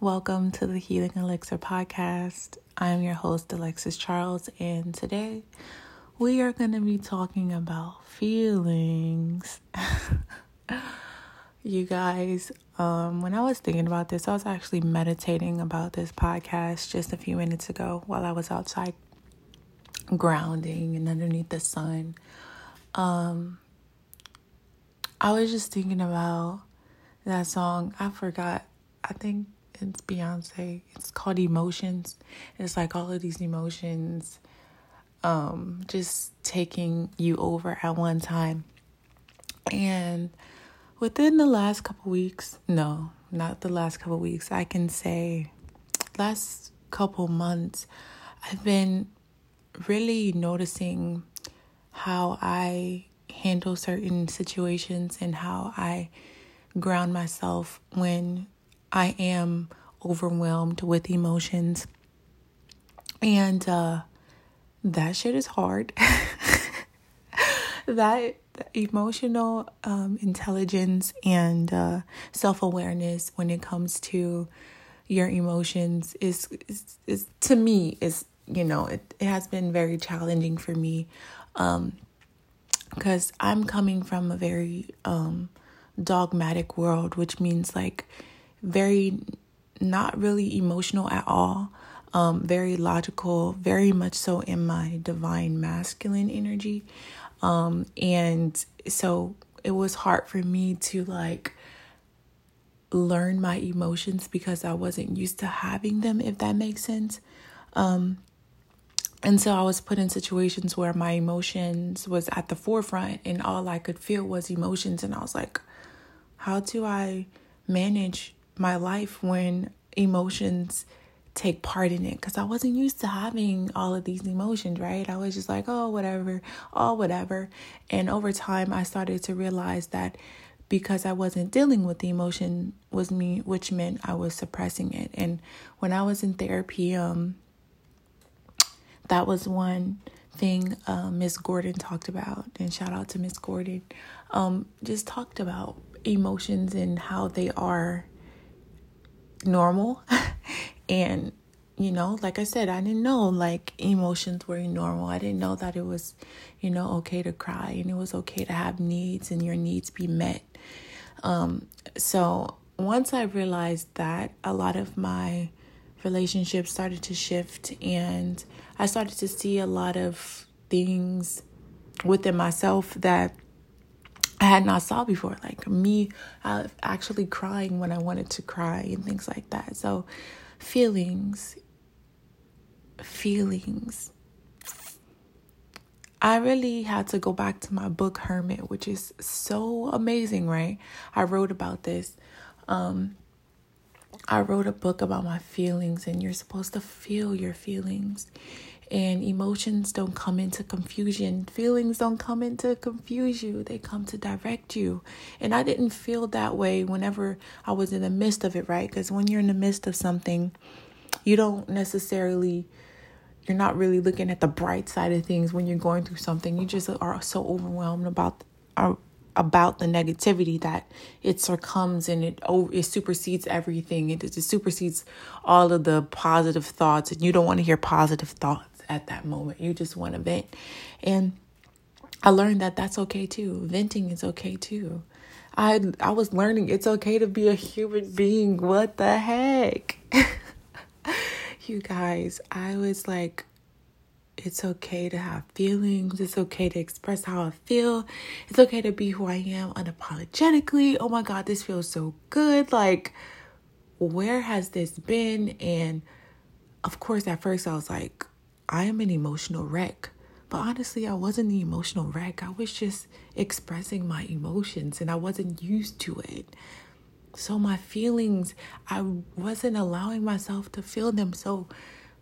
Welcome to the Healing Elixir podcast. I am your host, Alexis Charles, and today we are going to be talking about feelings. you guys, um, when I was thinking about this, I was actually meditating about this podcast just a few minutes ago while I was outside grounding and underneath the sun. Um, I was just thinking about that song. I forgot. I think it's Beyonce. It's called Emotions. It's like all of these emotions um just taking you over at one time. And within the last couple weeks, no, not the last couple weeks, I can say last couple months, I've been really noticing how I handle certain situations and how I ground myself when I am overwhelmed with emotions. And uh, that shit is hard. that emotional um, intelligence and uh, self awareness when it comes to your emotions is, is, is to me is you know it, it has been very challenging for me um because i'm coming from a very um dogmatic world which means like very not really emotional at all. Um, very logical, very much so in my divine masculine energy. Um, and so it was hard for me to like learn my emotions because I wasn't used to having them, if that makes sense. Um, and so I was put in situations where my emotions was at the forefront and all I could feel was emotions. And I was like, how do I manage my life when emotions take part in it because I wasn't used to having all of these emotions, right? I was just like, oh, whatever, oh, whatever. And over time, I started to realize that because I wasn't dealing with the emotion was me, which meant I was suppressing it. And when I was in therapy, um, that was one thing uh, Miss Gordon talked about, and shout out to Miss Gordon. Um, just talked about emotions and how they are normal. and, you know, like I said, I didn't know like emotions were normal. I didn't know that it was, you know, okay to cry and it was okay to have needs and your needs be met. Um, so once I realized that, a lot of my relationships started to shift and I started to see a lot of things within myself that I had not saw before, like me uh, actually crying when I wanted to cry and things like that. So, feelings, feelings. I really had to go back to my book Hermit, which is so amazing, right? I wrote about this. Um, I wrote a book about my feelings, and you're supposed to feel your feelings and emotions don't come into confusion. Feelings don't come in to confuse you, they come to direct you. And I didn't feel that way whenever I was in the midst of it, right? Because when you're in the midst of something, you don't necessarily you're not really looking at the bright side of things when you're going through something. You just are so overwhelmed about uh, about the negativity that it succumbs and it over, it supersedes everything. It, it supersedes all of the positive thoughts, and you don't want to hear positive thoughts at that moment. You just want to vent. And I learned that that's okay too. Venting is okay too. I I was learning it's okay to be a human being. What the heck? you guys, I was like it's okay to have feelings. It's okay to express how I feel. It's okay to be who I am unapologetically. Oh my God, this feels so good. Like, where has this been? And of course, at first, I was like, I am an emotional wreck. But honestly, I wasn't the emotional wreck. I was just expressing my emotions and I wasn't used to it. So, my feelings, I wasn't allowing myself to feel them. So,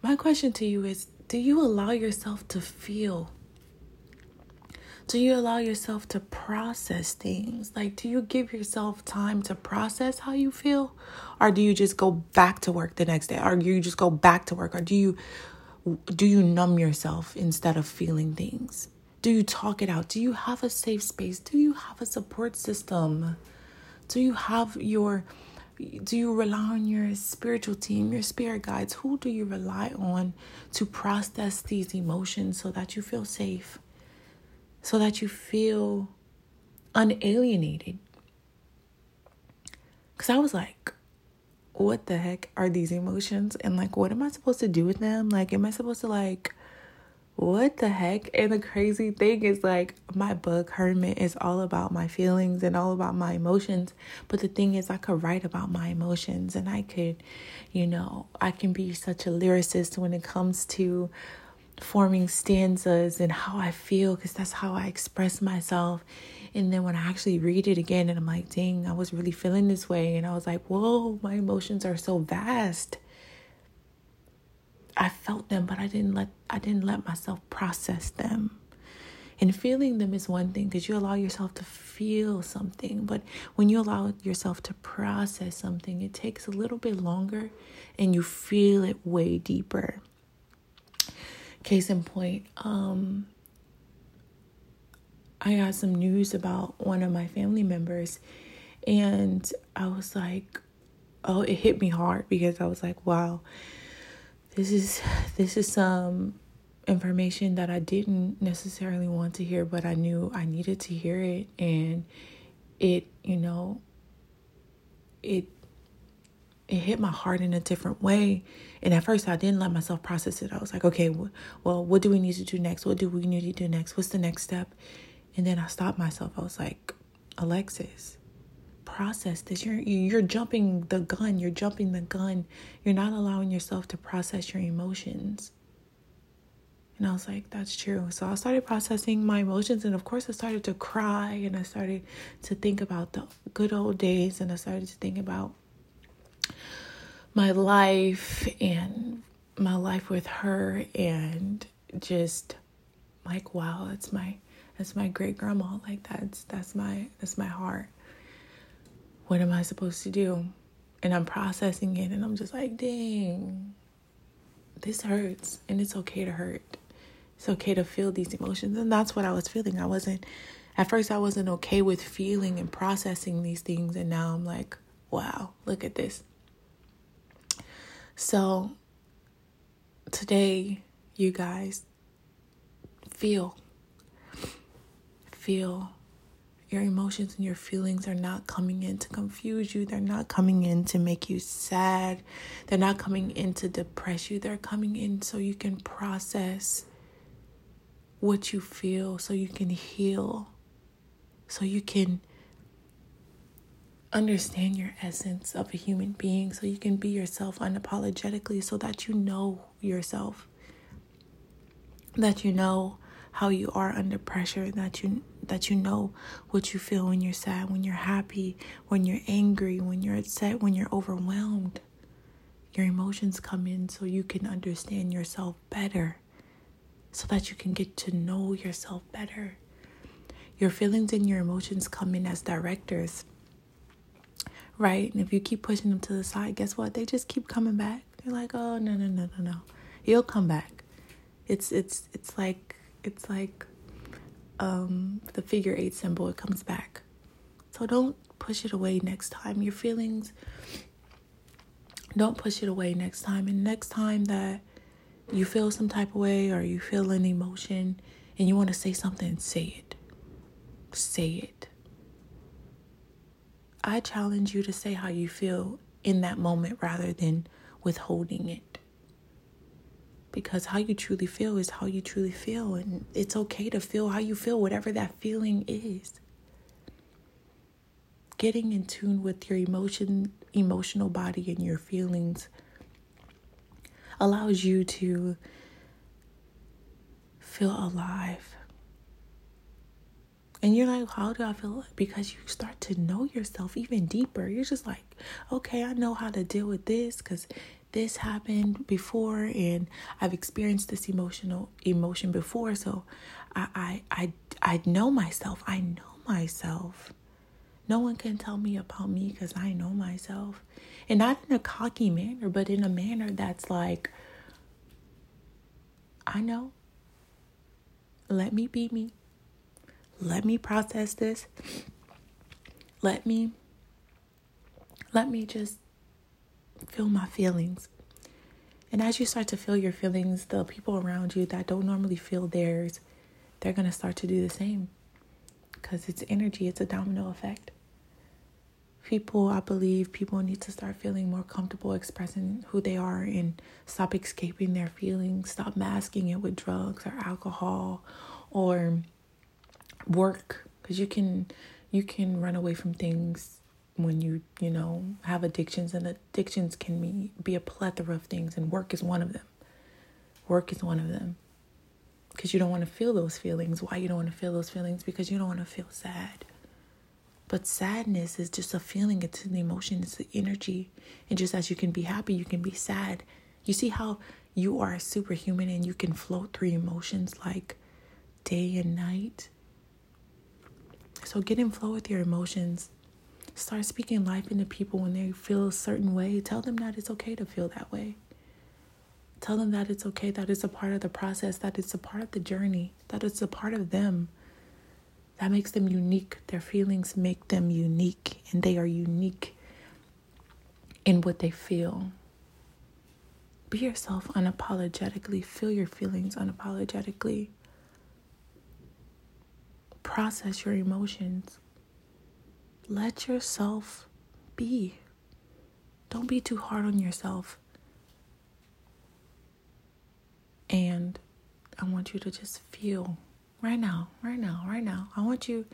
my question to you is do you allow yourself to feel? Do you allow yourself to process things? Like, do you give yourself time to process how you feel? Or do you just go back to work the next day? Or do you just go back to work? Or do you do you numb yourself instead of feeling things? Do you talk it out? Do you have a safe space? Do you have a support system? Do you have your do you rely on your spiritual team, your spirit guides? Who do you rely on to process these emotions so that you feel safe? So that you feel unalienated? Because I was like, what the heck are these emotions? And like, what am I supposed to do with them? Like, am I supposed to like what the heck? And the crazy thing is, like, my book, Hermit, is all about my feelings and all about my emotions. But the thing is, I could write about my emotions and I could, you know, I can be such a lyricist when it comes to forming stanzas and how I feel because that's how I express myself. And then when I actually read it again, and I'm like, dang, I was really feeling this way. And I was like, whoa, my emotions are so vast I felt them, but I didn't let I didn't let myself process them. And feeling them is one thing because you allow yourself to feel something, but when you allow yourself to process something, it takes a little bit longer and you feel it way deeper. Case in point, um, I got some news about one of my family members, and I was like, oh, it hit me hard because I was like, wow, this is this is some information that I didn't necessarily want to hear, but I knew I needed to hear it and it, you know, it it hit my heart in a different way. And at first, I didn't let myself process it. I was like, okay, well, what do we need to do next? What do we need to do next? What's the next step? And then I stopped myself. I was like, Alexis, process this. You're you're jumping the gun. You're jumping the gun. You're not allowing yourself to process your emotions. And I was like, that's true. So I started processing my emotions. And of course, I started to cry and I started to think about the good old days. And I started to think about my life and my life with her. And just like, wow, that's my. That's my great grandma. Like that's that's my that's my heart what am I supposed to do? And I'm processing it and I'm just like, dang, this hurts. And it's okay to hurt. It's okay to feel these emotions. And that's what I was feeling. I wasn't, at first, I wasn't okay with feeling and processing these things. And now I'm like, wow, look at this. So today, you guys, feel. Feel your emotions and your feelings are not coming in to confuse you. They're not coming in to make you sad. They're not coming in to depress you. They're coming in so you can process what you feel, so you can heal, so you can understand your essence of a human being, so you can be yourself unapologetically, so that you know yourself, that you know how you are under pressure, that you that you know what you feel when you're sad, when you're happy, when you're angry, when you're upset, when you're overwhelmed. Your emotions come in so you can understand yourself better, so that you can get to know yourself better. Your feelings and your emotions come in as directors, right? And if you keep pushing them to the side, guess what? They just keep coming back. They're like, oh no no no no no, you'll come back. It's it's it's like it's like um, the figure eight symbol, it comes back. So don't push it away next time. Your feelings, don't push it away next time. And next time that you feel some type of way or you feel an emotion and you want to say something, say it. Say it. I challenge you to say how you feel in that moment rather than withholding it because how you truly feel is how you truly feel and it's okay to feel how you feel whatever that feeling is getting in tune with your emotion emotional body and your feelings allows you to feel alive and you're like, how do I feel? Because you start to know yourself even deeper. You're just like, okay, I know how to deal with this because this happened before and I've experienced this emotional emotion before. So I I I, I know myself. I know myself. No one can tell me about me because I know myself. And not in a cocky manner, but in a manner that's like, I know. Let me be me. Let me process this. Let me Let me just feel my feelings. And as you start to feel your feelings, the people around you that don't normally feel theirs, they're going to start to do the same because it's energy, it's a domino effect. People, I believe, people need to start feeling more comfortable expressing who they are and stop escaping their feelings, stop masking it with drugs or alcohol or work because you can you can run away from things when you you know have addictions and addictions can be, be a plethora of things and work is one of them work is one of them because you don't want to feel those feelings. Why you don't want to feel those feelings? Because you don't want to feel sad. But sadness is just a feeling, it's an emotion, it's the energy. And just as you can be happy, you can be sad. You see how you are superhuman and you can float through emotions like day and night? So get in flow with your emotions. Start speaking life into people when they feel a certain way. Tell them that it's okay to feel that way. Tell them that it's okay, that it's a part of the process, that it's a part of the journey, that it's a part of them. That makes them unique. Their feelings make them unique, and they are unique in what they feel. Be yourself unapologetically. Feel your feelings unapologetically. Process your emotions. Let yourself be. Don't be too hard on yourself. And I want you to just feel right now, right now, right now. I want you,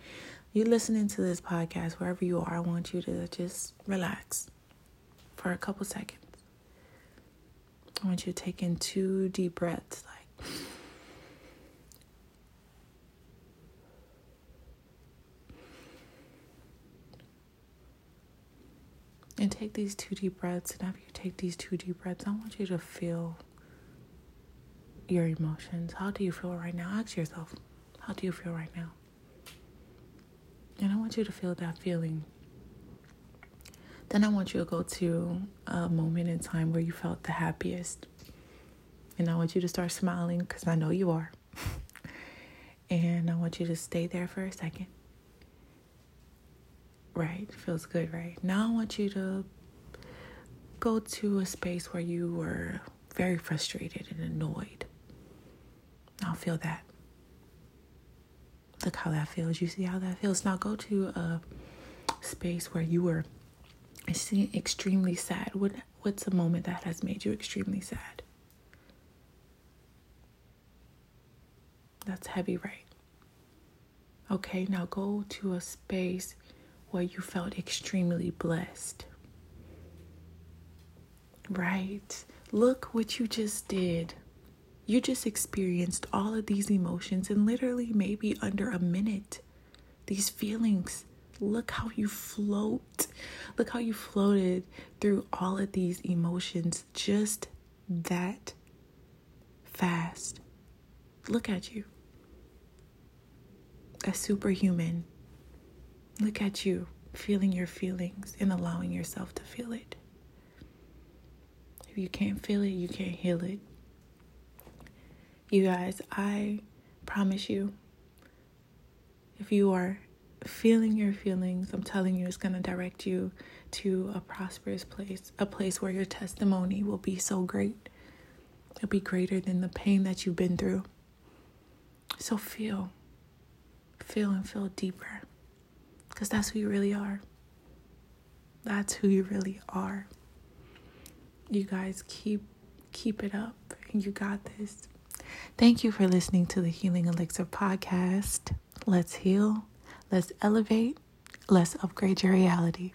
you listening to this podcast, wherever you are, I want you to just relax for a couple seconds. I want you to take in two deep breaths, like. Take these two deep breaths. And after you take these two deep breaths, I want you to feel your emotions. How do you feel right now? Ask yourself, how do you feel right now? And I want you to feel that feeling. Then I want you to go to a moment in time where you felt the happiest. And I want you to start smiling because I know you are. and I want you to stay there for a second. Right, feels good, right? Now I want you to go to a space where you were very frustrated and annoyed. Now feel that. Look how that feels. You see how that feels. Now go to a space where you were extremely sad. What what's a moment that has made you extremely sad? That's heavy, right? Okay, now go to a space where you felt extremely blessed. Right? Look what you just did. You just experienced all of these emotions in literally maybe under a minute. These feelings. Look how you float. Look how you floated through all of these emotions just that fast. Look at you. A superhuman. Look at you feeling your feelings and allowing yourself to feel it. If you can't feel it, you can't heal it. You guys, I promise you, if you are feeling your feelings, I'm telling you, it's going to direct you to a prosperous place, a place where your testimony will be so great. It'll be greater than the pain that you've been through. So feel, feel and feel deeper because that's who you really are. That's who you really are. You guys keep keep it up. And you got this. Thank you for listening to the Healing Elixir podcast. Let's heal, let's elevate, let's upgrade your reality.